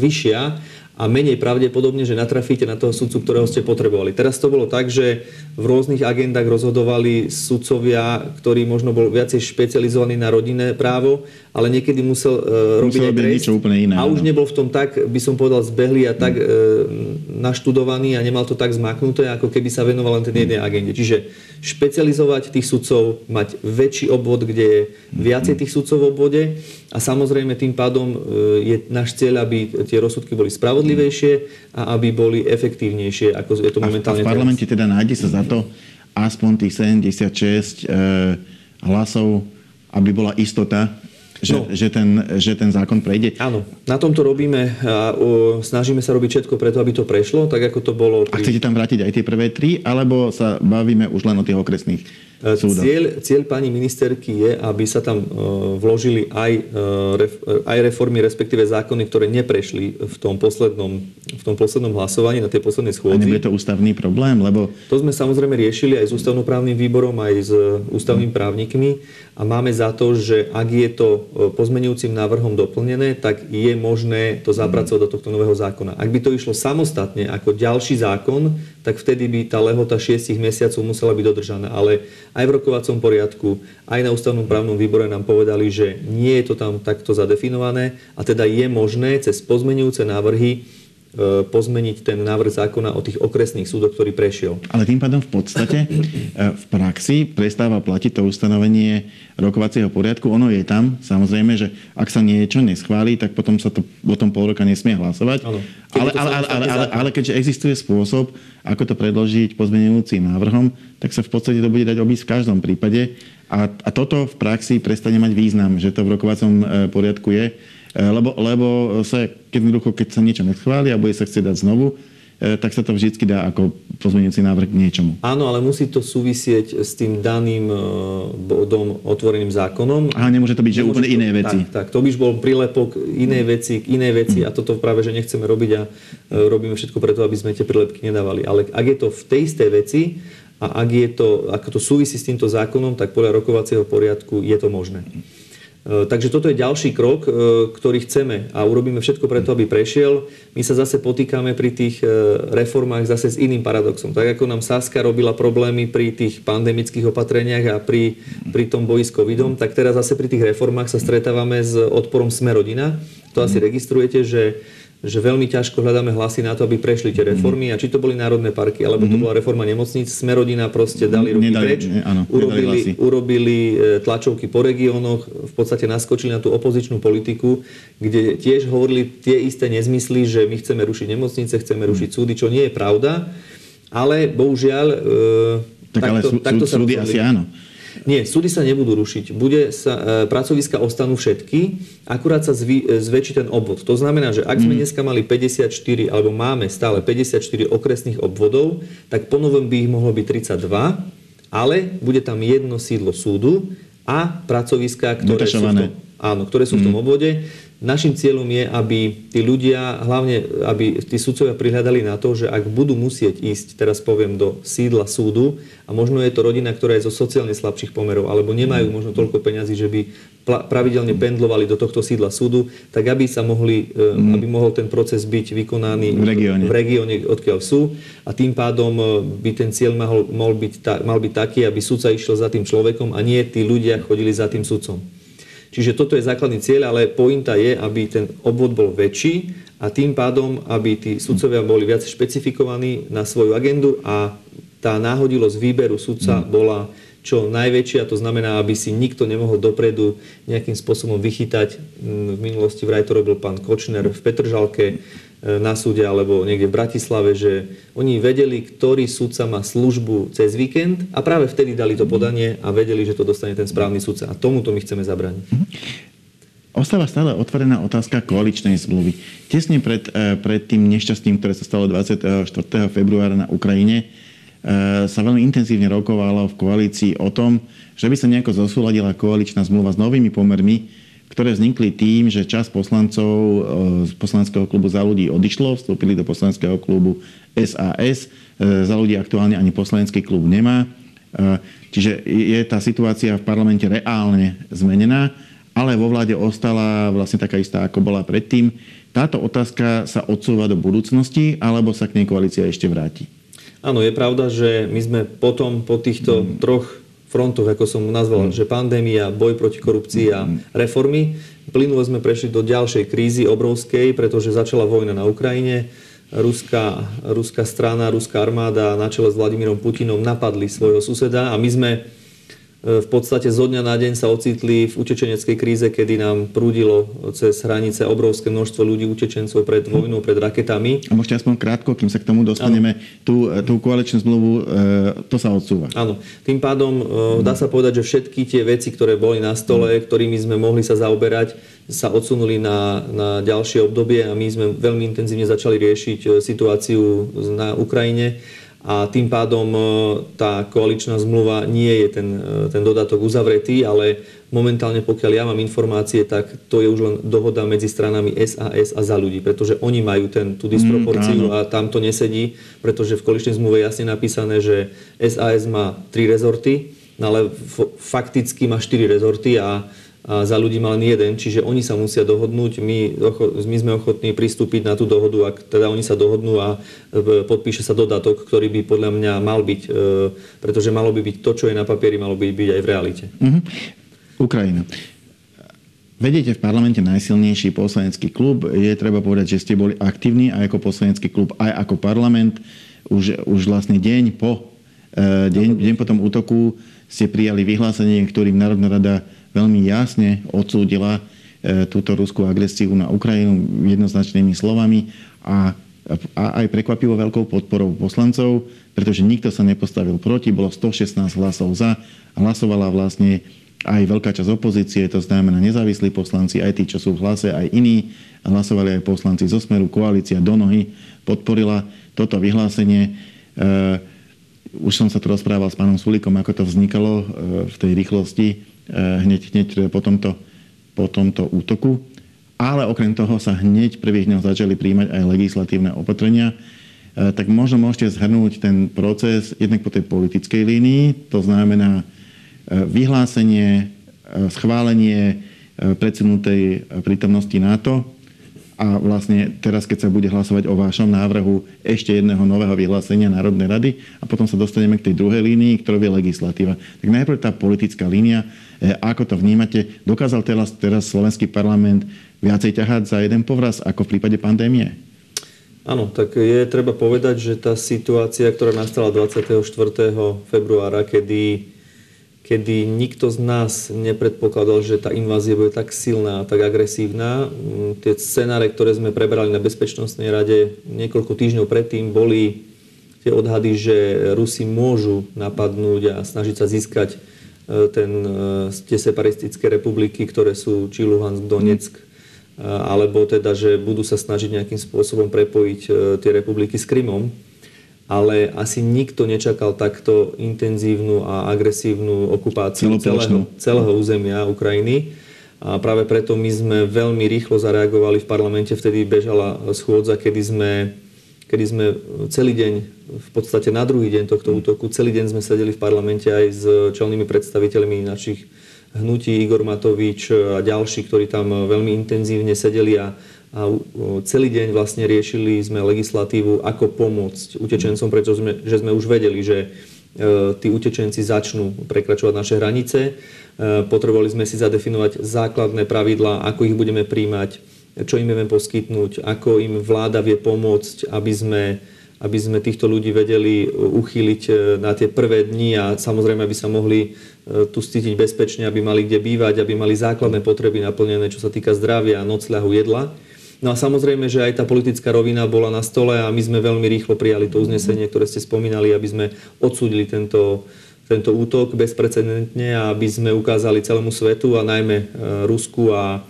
vyššia a menej pravdepodobne, že natrafíte na toho sudcu, ktorého ste potrebovali. Teraz to bolo tak, že v rôznych agendách rozhodovali sudcovia, ktorí možno bol viacej špecializovaní na rodinné právo, ale niekedy musel uh, robiť aj trest. úplne iné. A už nebol v tom tak, by som povedal, zbehlý a tak uh, naštudovaný a nemal to tak zmaknuté, ako keby sa venoval len tej jednej agende. Čiže špecializovať tých sudcov, mať väčší obvod, kde je viacej tých sudcov v obvode a samozrejme tým pádom e, je náš cieľ, aby tie rozsudky boli spravodlivejšie a aby boli efektívnejšie, ako je to momentálne. A v, parlamente teraz. teda nájde sa za to aspoň tých 76 e, hlasov, aby bola istota, že, no. že, ten, že ten zákon prejde. Áno, na tomto robíme a o, snažíme sa robiť všetko preto, aby to prešlo, tak ako to bolo. Pri... A chcete tam vrátiť aj tie prvé tri, alebo sa bavíme už len o tých okresných? E, cieľ, cieľ pani ministerky je, aby sa tam e, vložili aj, e, aj reformy, respektíve zákony, ktoré neprešli v tom poslednom, v tom poslednom hlasovaní na tej poslednej schôdzi. A nebude to ústavný problém? Lebo... To sme samozrejme riešili aj s ústavnoprávnym výborom, aj s ústavnými právnikmi a máme za to, že ak je to pozmenujúcim návrhom doplnené, tak je možné to zapracovať do tohto nového zákona. Ak by to išlo samostatne ako ďalší zákon, tak vtedy by tá lehota 6 mesiacov musela byť dodržaná. Ale aj v rokovacom poriadku, aj na ústavnom právnom výbore nám povedali, že nie je to tam takto zadefinované a teda je možné cez pozmenujúce návrhy e, pozmeniť ten návrh zákona o tých okresných súdoch, ktorý prešiel. Ale tým pádom v podstate e, v praxi prestáva platiť to ustanovenie rokovacieho poriadku. Ono je tam, samozrejme, že ak sa niečo neschválí, tak potom sa to o tom pol roka nesmie hlasovať. Ale, ale, ale, ale, ale, ale keďže existuje spôsob, ako to predložiť pozmenujúcim návrhom, tak sa v podstate to bude dať obísť v každom prípade. A, a toto v praxi prestane mať význam, že to v rokovacom e, poriadku je, e, lebo, lebo sa, keď, keď sa niečo neschváli a bude sa chcieť dať znovu, E, tak sa to vždy dá ako pozmeňujúci návrh k niečomu. Áno, ale musí to súvisieť s tým daným e, bodom otvoreným zákonom. A nemôže to byť, že úplne iné veci. Tak, tak, to by bol prílepok inej veci k inej veci a toto práve, že nechceme robiť a robíme všetko preto, aby sme tie prílepky nedávali. Ale ak je to v tej istej veci a ak je to, ako to súvisí s týmto zákonom, tak podľa rokovacieho poriadku je to možné. E, takže toto je ďalší krok, e, ktorý chceme a urobíme všetko preto, aby prešiel. My sa zase potýkame pri tých e, reformách zase s iným paradoxom. Tak ako nám Saska robila problémy pri tých pandemických opatreniach a pri, pri tom boji s covidom, tak teraz zase pri tých reformách sa stretávame s odporom Smerodina. To asi registrujete, že že veľmi ťažko hľadáme hlasy na to, aby prešli tie reformy a či to boli národné parky, alebo to bola reforma nemocníc, sme rodina proste dali ruky Nedali- preč, ne, áno, urobili, urobili e, tlačovky po regiónoch, v podstate naskočili na tú opozičnú politiku, kde tiež hovorili tie isté nezmysly, že my chceme rušiť nemocnice, chceme rušiť súdy, čo nie je pravda, ale bohužiaľ e, Tak ale sú, takto sú, sa súdy asi áno. Nie, súdy sa nebudú rušiť. Bude sa, e, pracoviska ostanú všetky, akurát sa zvý, e, zväčší ten obvod. To znamená, že ak sme dneska mali 54, alebo máme stále 54 okresných obvodov, tak ponovom by ich mohlo byť 32, ale bude tam jedno sídlo súdu a pracoviska, ktoré sú v Detašované. tom, áno, ktoré sú v tom obvode. Našim cieľom je, aby tí ľudia, hlavne aby tí sudcovia prihľadali na to, že ak budú musieť ísť, teraz poviem, do sídla súdu a možno je to rodina, ktorá je zo sociálne slabších pomerov, alebo nemajú možno toľko peňazí, že by pravidelne pendlovali do tohto sídla súdu, tak aby sa mohli, e, aby mohol ten proces byť vykonaný V regióne. v regióne, odkiaľ sú a tým pádom e, by ten cieľ mal, mal, byť, ta, mal byť taký, aby sudca išiel za tým človekom a nie tí ľudia chodili za tým sudcom. Čiže toto je základný cieľ, ale pointa je, aby ten obvod bol väčší a tým pádom, aby tí sudcovia boli viac špecifikovaní na svoju agendu a tá náhodilosť výberu sudca bola čo najväčšia, to znamená, aby si nikto nemohol dopredu nejakým spôsobom vychytať. Mm, V minulosti vraj to robil pán Kočner v Petržalke na súde alebo niekde v Bratislave, že oni vedeli, ktorý sudca má službu cez víkend a práve vtedy dali to podanie a vedeli, že to dostane ten správny sudca. A tomuto my chceme zabrániť. Ostáva stále otvorená otázka koaličnej zmluvy. Tesne pred, eh, pred tým nešťastím, ktoré sa stalo 24. februára na Ukrajine, eh, sa veľmi intenzívne rokovalo v koalícii o tom, že by sa nejako zosúladila koaličná zmluva s novými pomermi, ktoré vznikli tým, že časť poslancov eh, z poslaneckého klubu za ľudí odišlo, vstúpili do poslaneckého klubu SAS. Eh, Za ľudí aktuálne ani poslanecký klub nemá. Eh, Čiže je tá situácia v parlamente reálne zmenená, ale vo vláde ostala vlastne taká istá, ako bola predtým. Táto otázka sa odsúva do budúcnosti, alebo sa k nej koalícia ešte vráti? Áno, je pravda, že my sme potom po týchto Mm. troch frontoch, ako som nazval, že pandémia, boj proti korupcii a Mm. reformy, plynulo sme prešli do ďalšej krízy obrovskej, pretože začala vojna na Ukrajine. Ruská, ruská strana, ruská armáda na čele s Vladimírom Putinom napadli svojho suseda a my sme v podstate zo dňa na deň sa ocitli v utečeneckej kríze, kedy nám prúdilo cez hranice obrovské množstvo ľudí, utečencov pred vojnou, pred raketami. A môžete aspoň krátko, kým sa k tomu dostaneme, tú, tú koaličnú zmluvu, e, to sa odsúva. Áno, tým pádom e, dá sa povedať, že všetky tie veci, ktoré boli na stole, ktorými sme mohli sa zaoberať, sa odsunuli na, na ďalšie obdobie a my sme veľmi intenzívne začali riešiť e, situáciu na Ukrajine a tým pádom e, tá koaličná zmluva nie je ten, e, ten dodatok uzavretý, ale momentálne, pokiaľ ja mám informácie, tak to je už len dohoda medzi stranami SAS a za ľudí, pretože oni majú ten, tú disproporciu áno. a tam to nesedí, pretože v koaličnej zmluve je jasne napísané, že SAS má tri rezorty, no ale fakticky má štyri rezorty a za ľudí má len jeden, čiže oni sa musia dohodnúť. My, my sme ochotní pristúpiť na tú dohodu, ak teda oni sa dohodnú a e, podpíše sa dodatok, ktorý by podľa mňa mal byť, e, pretože malo by byť to, čo je na papieri, malo by byť aj v realite. Mhm. Ukrajina. Vedete v parlamente najsilnejší poslanecký klub. Je treba povedať, že ste boli aktívni aj ako poslanecký klub, aj ako parlament. Už, už vlastne deň po, eh, deň, deň po tom útoku ste prijali vyhlásenie, ktorým Národná rada veľmi jasne odsúdila eh, túto ruskú agresiu na Ukrajinu jednoznačnými slovami a, a aj prekvapivo veľkou podporou poslancov, pretože nikto sa nepostavil proti, bolo 116 hlasov za, hlasovala vlastne aj veľká časť opozície, to znamená nezávislí poslanci, aj tí, čo sú v hlase, aj iní. Hlasovali aj poslanci zo Smeru, koalícia do nohy podporila toto vyhlásenie. E, už som sa tu rozprával s pánom Sulíkom, ako to vznikalo e, v tej rýchlosti e, hneď, hneď po, tomto, po tomto útoku. Ale okrem toho sa hneď prvých dňoch začali príjmať aj legislatívne opatrenia. E, tak možno môžete zhrnúť ten proces jednak po tej politickej línii, to znamená vyhlásenie, schválenie predsunutej prítomnosti NATO a vlastne teraz, keď sa bude hlasovať o vašom návrhu ešte jedného nového vyhlásenia Národnej rady a potom sa dostaneme k tej druhej línii, ktorou je legislatíva. Tak najprv tá politická línia, ako to vnímate. Dokázal teraz, teraz slovenský parlament viacej ťahať za jeden povraz ako v prípade pandémie? Áno, tak je treba povedať, že tá situácia, ktorá nastala 24. februára, kedy, kedy nikto z nás nepredpokladal, že tá invázia bude tak silná, tak agresívna. Mm, tie scenáre, ktoré sme prebrali na Bezpečnostnej rade niekoľko týždňov predtým, boli tie odhady, že Rusi môžu napadnúť a snažiť sa získať e, ten, e, tie separatistické republiky, ktoré sú či Luhansk, Donetsk, alebo teda, že budú sa snažiť nejakým spôsobom prepojiť tie republiky s Krymom. Ale asi nikto nečakal takto intenzívnu a agresívnu okupáciu celého, celého územia Ukrajiny. A práve preto my sme veľmi rýchlo zareagovali v parlamente, vtedy bežala schôdza, kedy sme kedy sme celý deň, v podstate na druhý deň tohto mm. útoku, celý deň sme sedeli v parlamente aj s čelnými predstaviteľmi našich hnutí, Igor Matovič a ďalší, ktorí tam veľmi intenzívne sedeli a, a celý deň vlastne riešili sme legislatívu, ako pomôcť utečencom, pretože sme, že sme už vedeli, že e, tí utečenci začnú prekračovať naše hranice. E, potrebovali sme si zadefinovať základné pravidlá, ako ich budeme príjmať, čo im vieme poskytnúť, ako im vláda vie pomôcť, aby sme, aby sme týchto ľudí vedeli uchýliť e, na tie prvé dni a samozrejme, aby sa mohli tu cítiť bezpečne, aby mali kde bývať, aby mali základné potreby naplnené, čo sa týka zdravia, nocľahu, jedla. No a samozrejme, že aj tá politická rovina bola na stole a my sme veľmi rýchlo prijali to uznesenie, ktoré ste spomínali, aby sme odsúdili tento, tento útok bezprecedentne a aby sme ukázali celému svetu a najmä e, Rusku a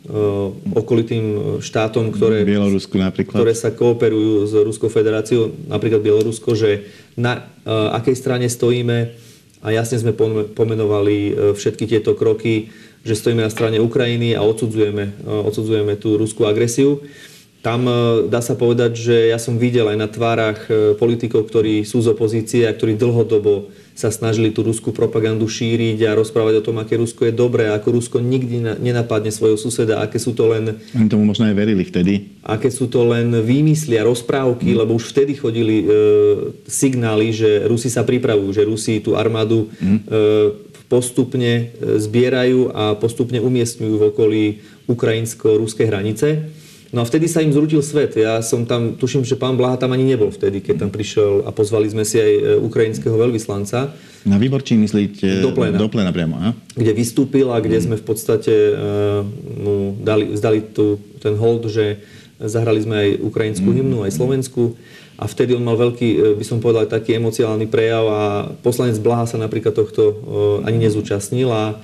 Eh, okolitým štátom, ktoré, Bielorusku napríklad. ktoré sa kooperujú s Ruskou federáciou, napríklad Bielorusko, že na uh, akej strane stojíme a jasne sme pomenovali všetky tieto kroky, že stojíme na strane Ukrajiny a odsudzujeme, uh, odsudzujeme tú ruskú agresiu. Tam dá sa povedať, že ja som videl aj na tvárach politikov, ktorí sú z opozície a ktorí dlhodobo sa snažili tú ruskú propagandu šíriť a rozprávať o tom, aké Rusko je dobré, ako Rusko nikdy nenapadne svojho suseda, aké sú to len... Oni tomu možno aj verili vtedy. Aké sú to len výmysly a rozprávky, mm. lebo už vtedy chodili e, signály, že Rusi sa pripravujú, že Rusi tú armádu mm. e, postupne e, zbierajú a postupne umiestňujú v okolí ukrajinsko-ruskej hranice. No a vtedy sa im zrútil svet. Ja som tam, tuším, že pán Blaha tam ani nebol vtedy, keď tam prišiel a pozvali sme si aj e, ukrajinského veľvyslanca. Na či myslíte? Do plena. Do plena priamo, aha. Kde vystúpil a kde mm. sme v podstate uh, mu dali, zdali tu ten hold, že zahrali sme aj ukrajinskú mm. hymnu, aj slovenskú. A vtedy on mal veľký, e, by som povedal, taký emocionálny prejav a poslanec Blaha sa napríklad tohto uh, ani nezúčastnil. A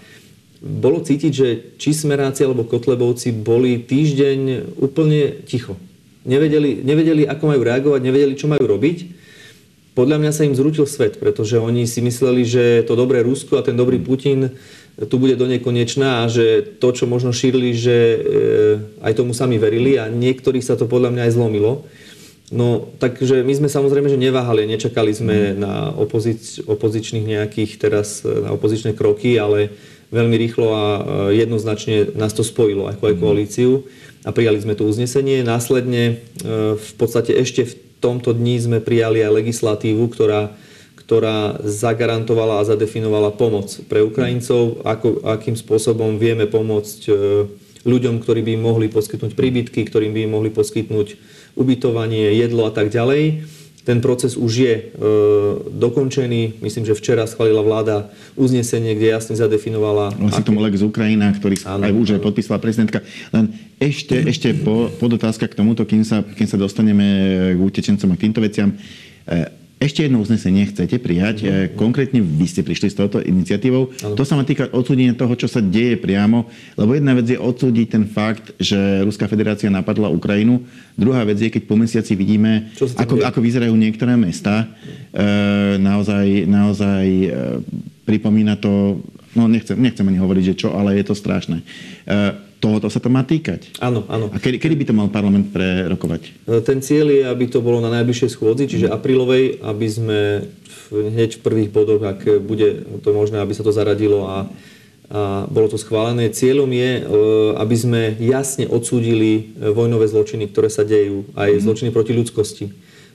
bolo cítiť, že či Smeráci alebo Kotlebovci boli týždeň úplne ticho. Nevedeli, nevedeli, ako majú reagovať, nevedeli, čo majú robiť. Podľa mňa sa im zrútil svet, pretože oni si mysleli, že to dobré Rusko a ten dobrý Putin tu bude do nekonečná a že to, čo možno šírili, že e, aj tomu sami verili a niektorých sa to podľa mňa aj zlomilo. No, takže my sme samozrejme, že neváhali, nečakali sme na opozič, opozičných nejakých teraz, na opozičné kroky, ale veľmi rýchlo a jednoznačne nás to spojilo ako aj mhm. koalíciu a prijali sme to uznesenie. Následne e, v podstate ešte v tomto dni sme prijali aj legislatívu, ktorá, ktorá zagarantovala a zadefinovala pomoc pre Ukrajincov, ako, akým spôsobom vieme pomôcť e, ľuďom, ktorí by mohli poskytnúť príbytky, ktorým by mohli poskytnúť ubytovanie, jedlo a tak ďalej. Ten proces už je e, dokončený. Myslím, že včera schválila vláda uznesenie, kde jasne zadefinovala... Vlastne tomu Lex Ukrajina, ktorý áno, aj už aj podpísala prezidentka. Len ešte, ešte po, podotázka k tomuto, kým sa, kým sa dostaneme k utečencom a k týmto veciam. E, ešte jedno uznesenie chcete prijať. Uh-huh. Konkrétne vy ste prišli s touto iniciatívou. Uh-huh. To sa má týka odsúdenia toho, čo sa deje priamo. Lebo jedna vec je odsúdiť ten fakt, že Ruská federácia napadla Ukrajinu. Druhá vec je, keď po mesiaci vidíme, ako, ako vyzerajú niektoré mesta. E, naozaj naozaj e, pripomína to, no nechcem, nechcem ani hovoriť, že čo, ale je to strašné. E, tohoto sa to má týkať. Áno, áno. A kedy, kedy by to mal parlament prerokovať? E, ten cieľ je, aby to bolo na najbližšej schôdzi, čiže aprílovej, aby sme hneď v prvých bodoch, ak bude to možné, aby sa to zaradilo a, a bolo to schválené. Cieľom je, e, aby sme jasne odsúdili e, vojnové zločiny, ktoré sa dejú, aj mm. zločiny proti ľudskosti.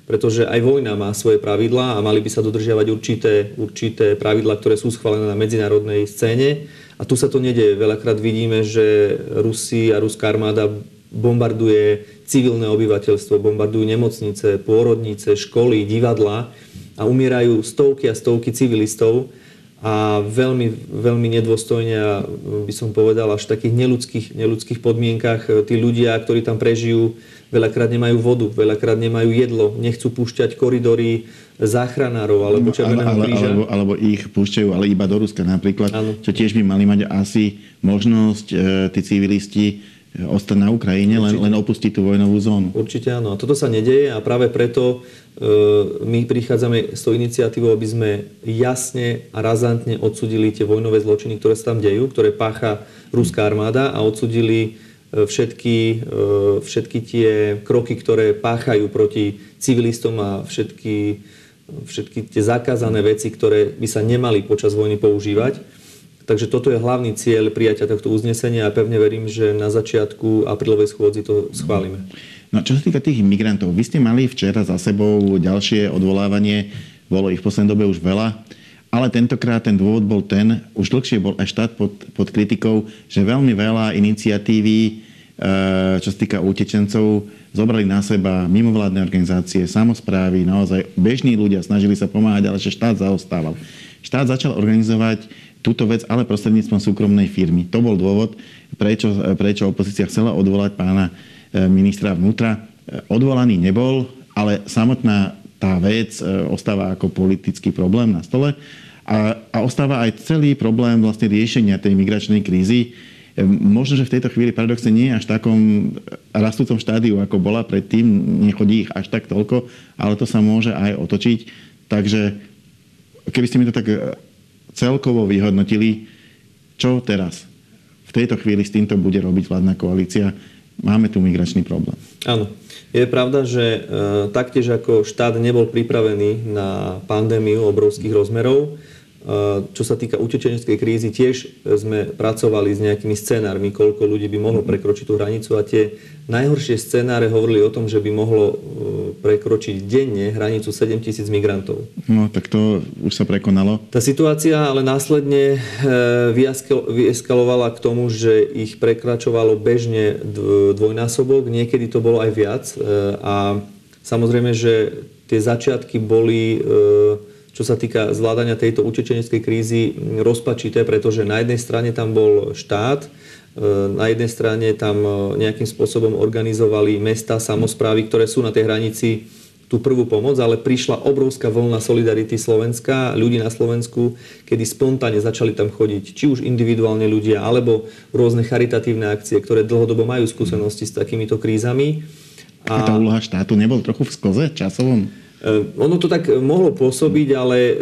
pretože aj vojna má svoje pravidlá a mali by sa dodržiavať určité, určité pravidlá, ktoré sú schválené na medzinárodnej scéne. A tu sa to nedieje. Veľakrát vidíme, že Rusi a ruská armáda bombarduje civilné obyvateľstvo, bombardujú nemocnice, pôrodnice, školy, divadla a umierajú stovky a stovky civilistov a veľmi, veľmi nedôstojne a by som povedal až v takých neludských, neludských podmienkach tí ľudia, ktorí tam prežijú, veľakrát nemajú vodu, veľakrát nemajú jedlo, nechcú púšťať koridory záchranárov alebo Červeného ale, kríža. Alebo, alebo ich púšťajú, ale iba do Ruska napríklad, ano. čo tiež by mali mať asi možnosť e, tí civilisti e, ostať na Ukrajine, len, len opustiť tú vojnovú zónu. Určite áno. A toto sa nedeje a práve preto e, my prichádzame s tou iniciatívou, aby sme jasne a razantne odsudili tie vojnové zločiny, ktoré sa tam dejú, ktoré pácha ruská armáda a odsudili všetky, e, všetky tie kroky, ktoré páchajú proti civilistom a všetky, všetky tie zakázané veci, ktoré by sa nemali počas vojny používať. Takže toto je hlavný cieľ prijatia tohto uznesenia a pevne verím, že na začiatku aprílovej schôdzi to schválime. No čo sa týka tých imigrantov, vy ste mali včera za sebou ďalšie odvolávanie, bolo ich v poslednej dobe už veľa, ale tentokrát ten dôvod bol ten, už dlhšie bol aj štát pod, pod kritikou, že veľmi veľa iniciatívy, e, čo sa týka utečencov, zobrali na seba mimovládne organizácie, samozprávy, naozaj bežní ľudia snažili sa pomáhať, ale že štát zaostával. Štát začal organizovať túto vec, ale prostredníctvom súkromnej firmy. To bol dôvod, prečo, prečo opozícia chcela odvolať pána e, ministra vnútra. E, odvolaný nebol, ale samotná tá vec e, ostáva ako politický problém na stole a, a ostáva aj celý problém vlastne riešenia tej migračnej krízy. Možno, že v tejto chvíli paradoxne nie je až takom rastúcom štádiu, ako bola predtým, nechodí ich až tak toľko, ale to sa môže aj otočiť. Takže keby ste mi to tak e, celkovo vyhodnotili, čo teraz? V tejto chvíli s týmto bude robiť vládna koalícia. Máme tu migračný problém. Áno. Je pravda, že e, taktiež ako štát nebol pripravený na pandémiu obrovských rozmerov, čo sa týka utečeneckej krízy, tiež sme pracovali s nejakými scenármi, koľko ľudí by mohlo prekročiť tú hranicu a tie najhoršie scenáre hovorili o tom, že by mohlo e, prekročiť denne hranicu 7 tisíc migrantov. No, tak to už sa prekonalo. Tá situácia ale následne e, vyeskalovala k tomu, že ich prekračovalo bežne dvojnásobok, niekedy to bolo aj viac e, a samozrejme, že tie začiatky boli čo sa týka zvládania tejto utečeneckej krízy rozpačité, pretože na jednej strane tam bol štát, e, na jednej strane tam e, nejakým spôsobom organizovali mesta, samozprávy, ktoré sú na tej hranici tú prvú pomoc, ale prišla obrovská vlna solidarity Slovenska, ľudí na Slovensku, kedy spontánne začali tam chodiť, či už individuálne ľudia, alebo rôzne charitatívne akcie, ktoré dlhodobo majú skúsenosti s takýmito krízami. A, a tá úloha štátu nebol trochu v skoze časovom? Eh, ono to tak mohlo pôsobiť, ale eh,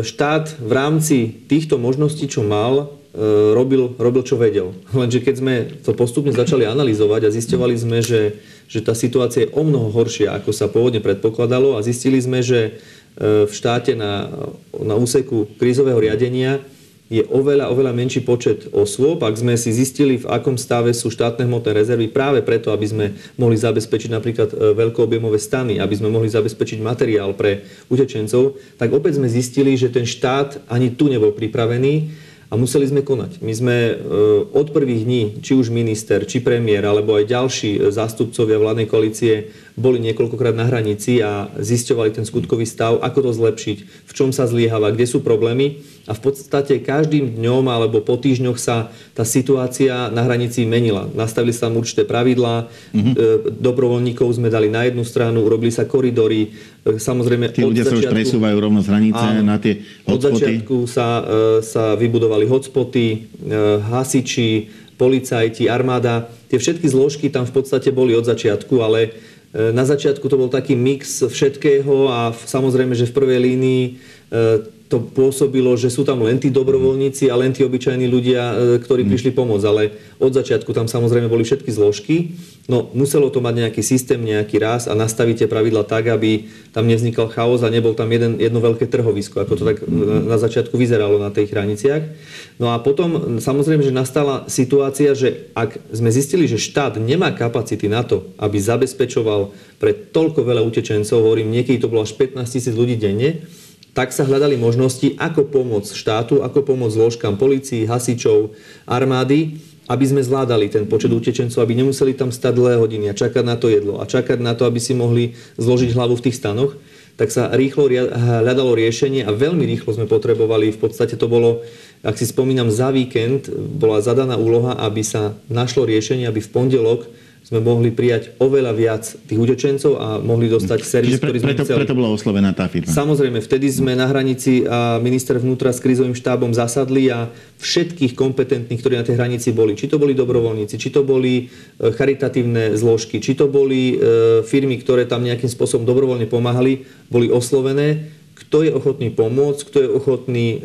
štát v rámci týchto možností, čo mal, eh, robil, robil čo vedel. *laughs* Lenže keď sme to postupne začali analyzovať a zistovali sme, že, že tá situácia je o mnoho horšia, ako sa pôvodne predpokladalo a zistili sme, že v štáte na, na úseku krízového riadenia je oveľa, oveľa menší počet osôb. Ak sme si zistili, v akom stave sú štátne hmotné rezervy, práve preto, aby sme mohli zabezpečiť napríklad e, veľkoobjemové stany, aby sme mohli zabezpečiť materiál pre utečencov, tak opäť sme zistili, že ten štát ani tu nebol pripravený a museli sme konať. My sme e, od prvých dní, či už minister, či premiér, alebo aj ďalší e, zástupcovia vládnej koalície boli niekoľkokrát na hranici a zisťovali ten skutkový stav, ako to zlepšiť, v čom sa zliehala, kde sú problémy. A v podstate každým dňom alebo po týždňoch sa tá situácia na hranici menila. Nastavili sa tam určité pravidlá, mm-hmm. dobrovoľníkov sme dali na jednu stranu, urobili sa koridory. Samozrejme, Tí ľudia začiatku, sa už presúvajú rovno z hranice áno, na tie hotspoty. Od začiatku sa, sa vybudovali hotspoty, e, hasiči, policajti, armáda. Tie všetky zložky tam v podstate boli od začiatku, ale e, na začiatku to bol taký mix všetkého a samozrejme, že v prvej línii e, to pôsobilo, že sú tam len tí dobrovoľníci a len tí obyčajní ľudia, e, ktorí mm. prišli pomôcť. Ale od začiatku tam samozrejme boli všetky zložky. No muselo to mať nejaký systém, nejaký raz a nastavíte pravidla tak, aby tam nevznikal chaos a nebol tam jeden, jedno veľké trhovisko, ako to tak na začiatku vyzeralo na tých hraniciach. No a potom samozrejme, že nastala situácia, že ak sme zistili, že štát nemá kapacity na to, aby zabezpečoval pre toľko veľa utečencov, hovorím, niekedy to bolo až 15 tisíc ľudí denne, tak sa hľadali možnosti, ako pomôcť štátu, ako pomôcť zložkám policii, hasičov, armády, aby sme zvládali ten počet utečencov, aby nemuseli tam stať dlhé hodiny a čakať na to jedlo a čakať na to, aby si mohli zložiť hlavu v tých stanoch, tak sa rýchlo hľadalo riešenie a veľmi rýchlo sme potrebovali, v podstate to bolo, ak si spomínam, za víkend bola zadaná úloha, aby sa našlo riešenie, aby v pondelok sme mohli prijať oveľa viac tých utečencov a mohli dostať servis, pre, ktorý sme preto, chceli. Preto bola oslovená tá firma. Samozrejme, vtedy sme na hranici a minister vnútra s krizovým štábom zasadli a všetkých kompetentných, ktorí na tej hranici boli, či to boli dobrovoľníci, či to boli e, charitatívne zložky, či to boli e, firmy, ktoré tam nejakým spôsobom dobrovoľne pomáhali, boli oslovené, kto je ochotný pomôcť, kto je ochotný e,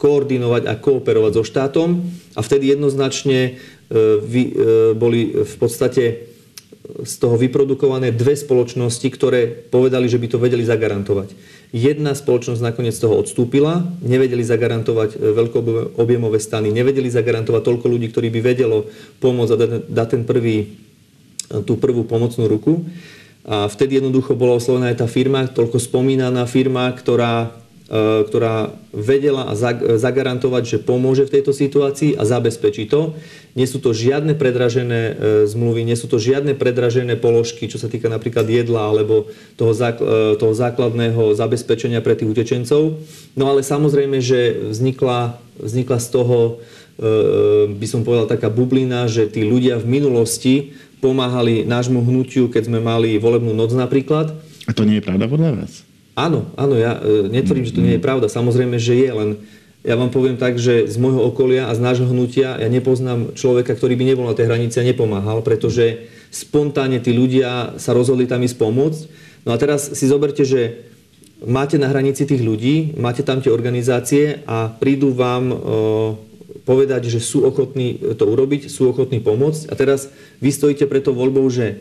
koordinovať a kooperovať so štátom a vtedy jednoznačne vy, e, boli v podstate z toho vyprodukované dve spoločnosti, ktoré povedali, že by to vedeli zagarantovať. Jedna spoločnosť nakoniec toho odstúpila, nevedeli zagarantovať e, veľkoobjemové stany, nevedeli zagarantovať toľko ľudí, ktorí by vedelo pomôcť a dať ten prvý, tú prvú pomocnú ruku. A vtedy jednoducho bola oslovená aj tá firma, toľko spomínaná firma, ktorá E, ktorá vedela a zagarantovať, že pomôže v tejto situácii a zabezpečí to. Nie sú to žiadne predražené e, zmluvy, nie sú to žiadne predražené položky, čo sa týka napríklad jedla alebo toho, toho základného zabezpečenia pre tých utečencov. No ale samozrejme, že vznikla, vznikla z toho, by som povedal, taká bublina, že tí ľudia v minulosti pomáhali nášmu hnutiu, keď sme mali volebnú noc napríklad. A to nie je pravda podľa vás? Áno, áno, ja e, netvrdím, že to nie je pravda. Samozrejme, že je, len ja vám poviem tak, že z môjho okolia a z nášho hnutia ja nepoznám človeka, ktorý by nebol na tej hranici a nepomáhal, pretože spontánne tí ľudia sa rozhodli tam ísť pomôcť. No a teraz si zoberte, že máte na hranici tých ľudí, máte tam tie organizácie a prídu vám e, povedať, že sú ochotní to urobiť, sú ochotní pomôcť. A teraz vy stojíte preto voľbou, že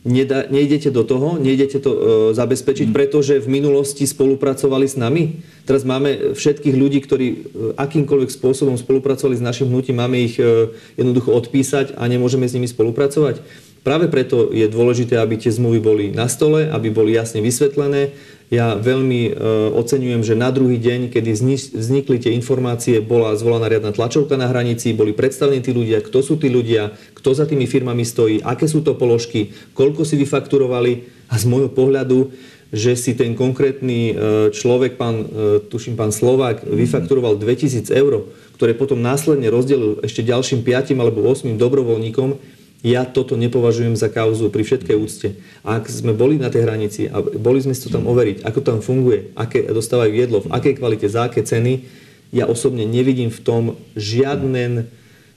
Neda, nejdete do toho, nejdete to e, zabezpečiť, mm. pretože v minulosti spolupracovali s nami. Teraz máme všetkých ľudí, ktorí e, akýmkoľvek spôsobom spolupracovali s našim hnutím, máme ich e, jednoducho odpísať a nemôžeme s nimi spolupracovať. Práve preto je dôležité, aby tie zmluvy boli na stole, aby boli jasne vysvetlené, ja veľmi e, oceňujem, že na druhý deň, kedy vznikli tie informácie, bola zvolaná riadna tlačovka na hranici, boli predstavení tí ľudia, kto sú tí ľudia, kto za tými firmami stojí, aké sú to položky, koľko si vyfakturovali. A z môjho pohľadu, že si ten konkrétny e, človek, pán, e, tuším pán Slovák, vyfakturoval 2000 eur, ktoré potom následne rozdelil ešte ďalším 5 alebo 8 dobrovoľníkom, ja toto nepovažujem za kauzu pri všetkej úcte. Ak sme boli na tej hranici a boli sme si to tam overiť, ako tam funguje, aké dostávajú jedlo, v akej kvalite, za aké ceny, ja osobne nevidím v tom žiadnen,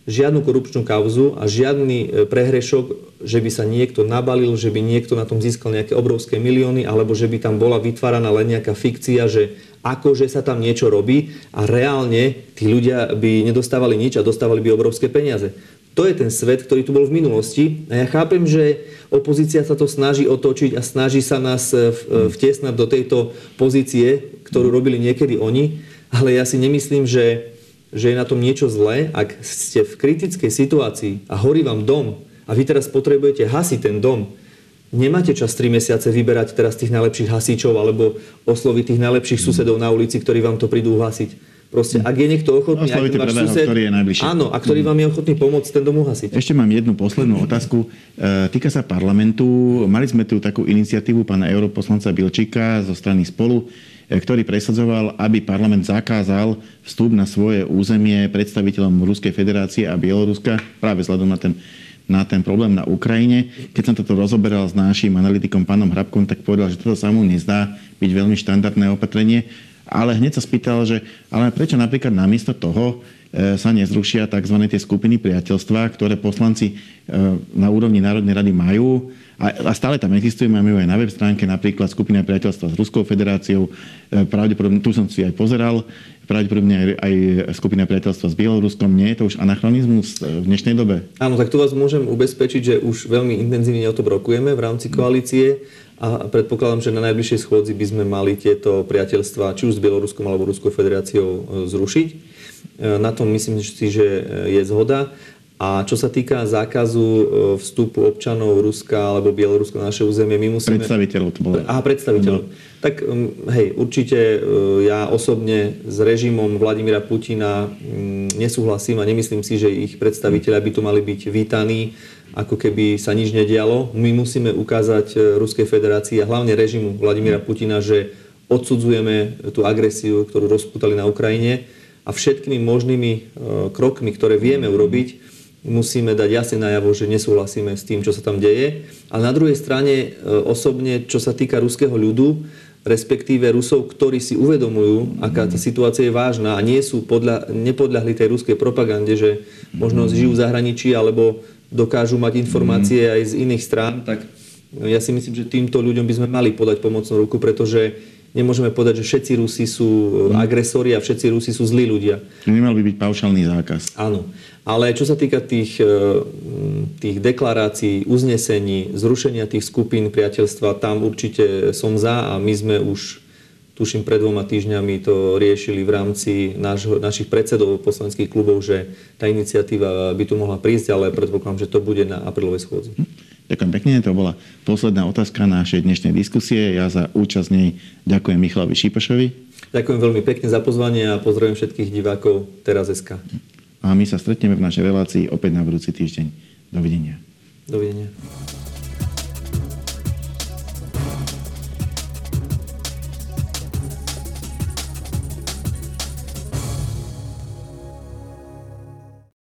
žiadnu korupčnú kauzu a žiadny e, prehrešok, že by sa niekto nabalil, že by niekto na tom získal nejaké obrovské milióny, alebo že by tam bola vytváraná len nejaká fikcia, že akože sa tam niečo robí a reálne tí ľudia by nedostávali nič a dostávali by obrovské peniaze. To je ten svet, ktorý tu bol v minulosti. A ja chápem, že opozícia sa to snaží otočiť a snaží sa nás e, e, vtiesnať do tejto pozície, ktorú robili niekedy oni, ale ja si nemyslím, že, že je na tom niečo zlé, ak ste v kritickej situácii a horí vám dom a vy teraz potrebujete hasiť ten dom, nemáte čas 3 mesiace vyberať teraz tých najlepších hasičov alebo osloviť tých najlepších susedov na ulici, ktorí vám to prídu hasiť. Proste, ak je niekto ochotný, no, ak váš sused, ktorý je najbližší. Áno, a ktorý vám je ochotný pomôcť ten dom uhasiť. Ešte mám jednu poslednú otázku. E, týka sa parlamentu. Mali sme tu takú iniciatívu pána europoslanca Bilčíka zo strany Spolu, e, ktorý presadzoval, aby parlament zakázal vstup na svoje územie predstaviteľom Ruskej federácie a Bieloruska práve vzhľadom na ten na ten problém na Ukrajine. Keď som toto rozoberal s našim analytikom pánom Hrabkom, tak povedal, že toto sa mu nezdá byť veľmi štandardné opatrenie ale hneď sa spýtal, že ale prečo napríklad namiesto toho e, sa nezrušia tzv. tie skupiny priateľstva, ktoré poslanci e, na úrovni Národnej rady majú a, stále tam existujeme, máme ju aj na web stránke, napríklad skupina priateľstva s Ruskou federáciou, e, pravdepodobne, tu som si aj pozeral, pravdepodobne aj, aj skupina priateľstva s Bieloruskom. Nie je to už anachronizmus v dnešnej dobe? Áno, tak tu vás môžem ubezpečiť, že už veľmi intenzívne o tom rokujeme v rámci koalície a predpokladám, že na najbližšej schôdzi by sme mali tieto priateľstva či už s Bieloruskom alebo Ruskou federáciou e, zrušiť. E, na tom myslím si, že je zhoda. A čo sa týka zákazu e, vstupu občanov Ruska alebo Bieloruska na naše územie, my musíme... Predstaviteľov to bolo. Aha, predstaviteľov. No. Tak hej, určite e, ja osobne s režimom Vladimíra Putina nesúhlasím a nemyslím si, že ich predstaviteľia by tu mali byť vítaní, ako keby sa nič nedialo. My musíme ukázať e, Ruskej federácii a hlavne režimu Vladimíra Putina, že odsudzujeme tú agresiu, ktorú rozputali na Ukrajine a všetkými možnými krokmi, ktoré vieme urobiť, musíme dať jasne najavo, že nesúhlasíme s tým, čo sa tam deje. A na druhej strane e, osobne, čo sa týka ruského ľudu, respektíve Rusov, ktorí si uvedomujú, aká tá situácia je vážna a nie sú podľa, nepodľahli tej ruskej propagande, že možno žijú v zahraničí alebo dokážu mať informácie aj z iných strán, tak ja si myslím, že týmto ľuďom by sme mali podať pomocnú ruku, pretože nemôžeme povedať, že všetci Rusi sú agresori a všetci Rusi sú zlí ľudia. Nemal by byť paušálny zákaz. Áno. Ale čo sa týka tých, e, tých deklarácií, uznesení, zrušenia tých skupín priateľstva, tam určite som za a my sme už tuším pred dvoma týždňami to riešili v rámci naš, našich predsedov poslaneckých klubov, že tá iniciatíva by tu mohla prísť, ale predpokladám, že to bude na aprílovej schôdzi. Ďakujem pekne, to bola posledná otázka našej dnešnej diskusie. Ja za účasť nej ďakujem Michalovi Šípošovi. Ďakujem veľmi pekne za pozvanie a pozdravujem všetkých divákov Teraz.sk. A my sa stretneme v našej relácii opäť na budúci týždeň. Dovidenia. Dovidenia.